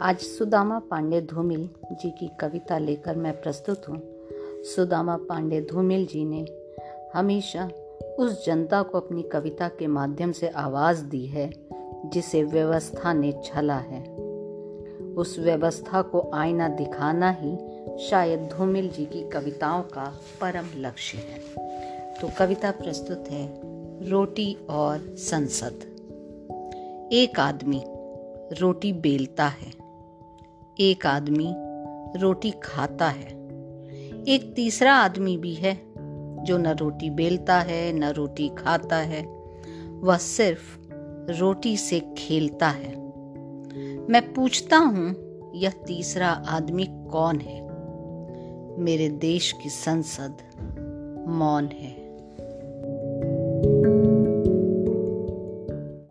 आज सुदामा पांडे धूमिल जी की कविता लेकर मैं प्रस्तुत हूँ। सुदामा पांडे धूमिल जी ने हमेशा उस जनता को अपनी कविता के माध्यम से आवाज़ दी है, जिसे व्यवस्था ने छला है। उस व्यवस्था को आईना दिखाना ही शायद धूमिल जी की कविताओं का परम लक्ष्य है। तो कविता प्रस्तुत है, रोटी और संसद। एक आदमी रोटी बेलता है। एक आदमी रोटी खाता है। एक तीसरा आदमी भी है जो न रोटी बेलता है, न रोटी खाता है। वह सिर्फ़ रोटी से खेलता है। मैं पूछता हूँ, यह तीसरा आदमी कौन है? मेरे देश की संसद मौन है।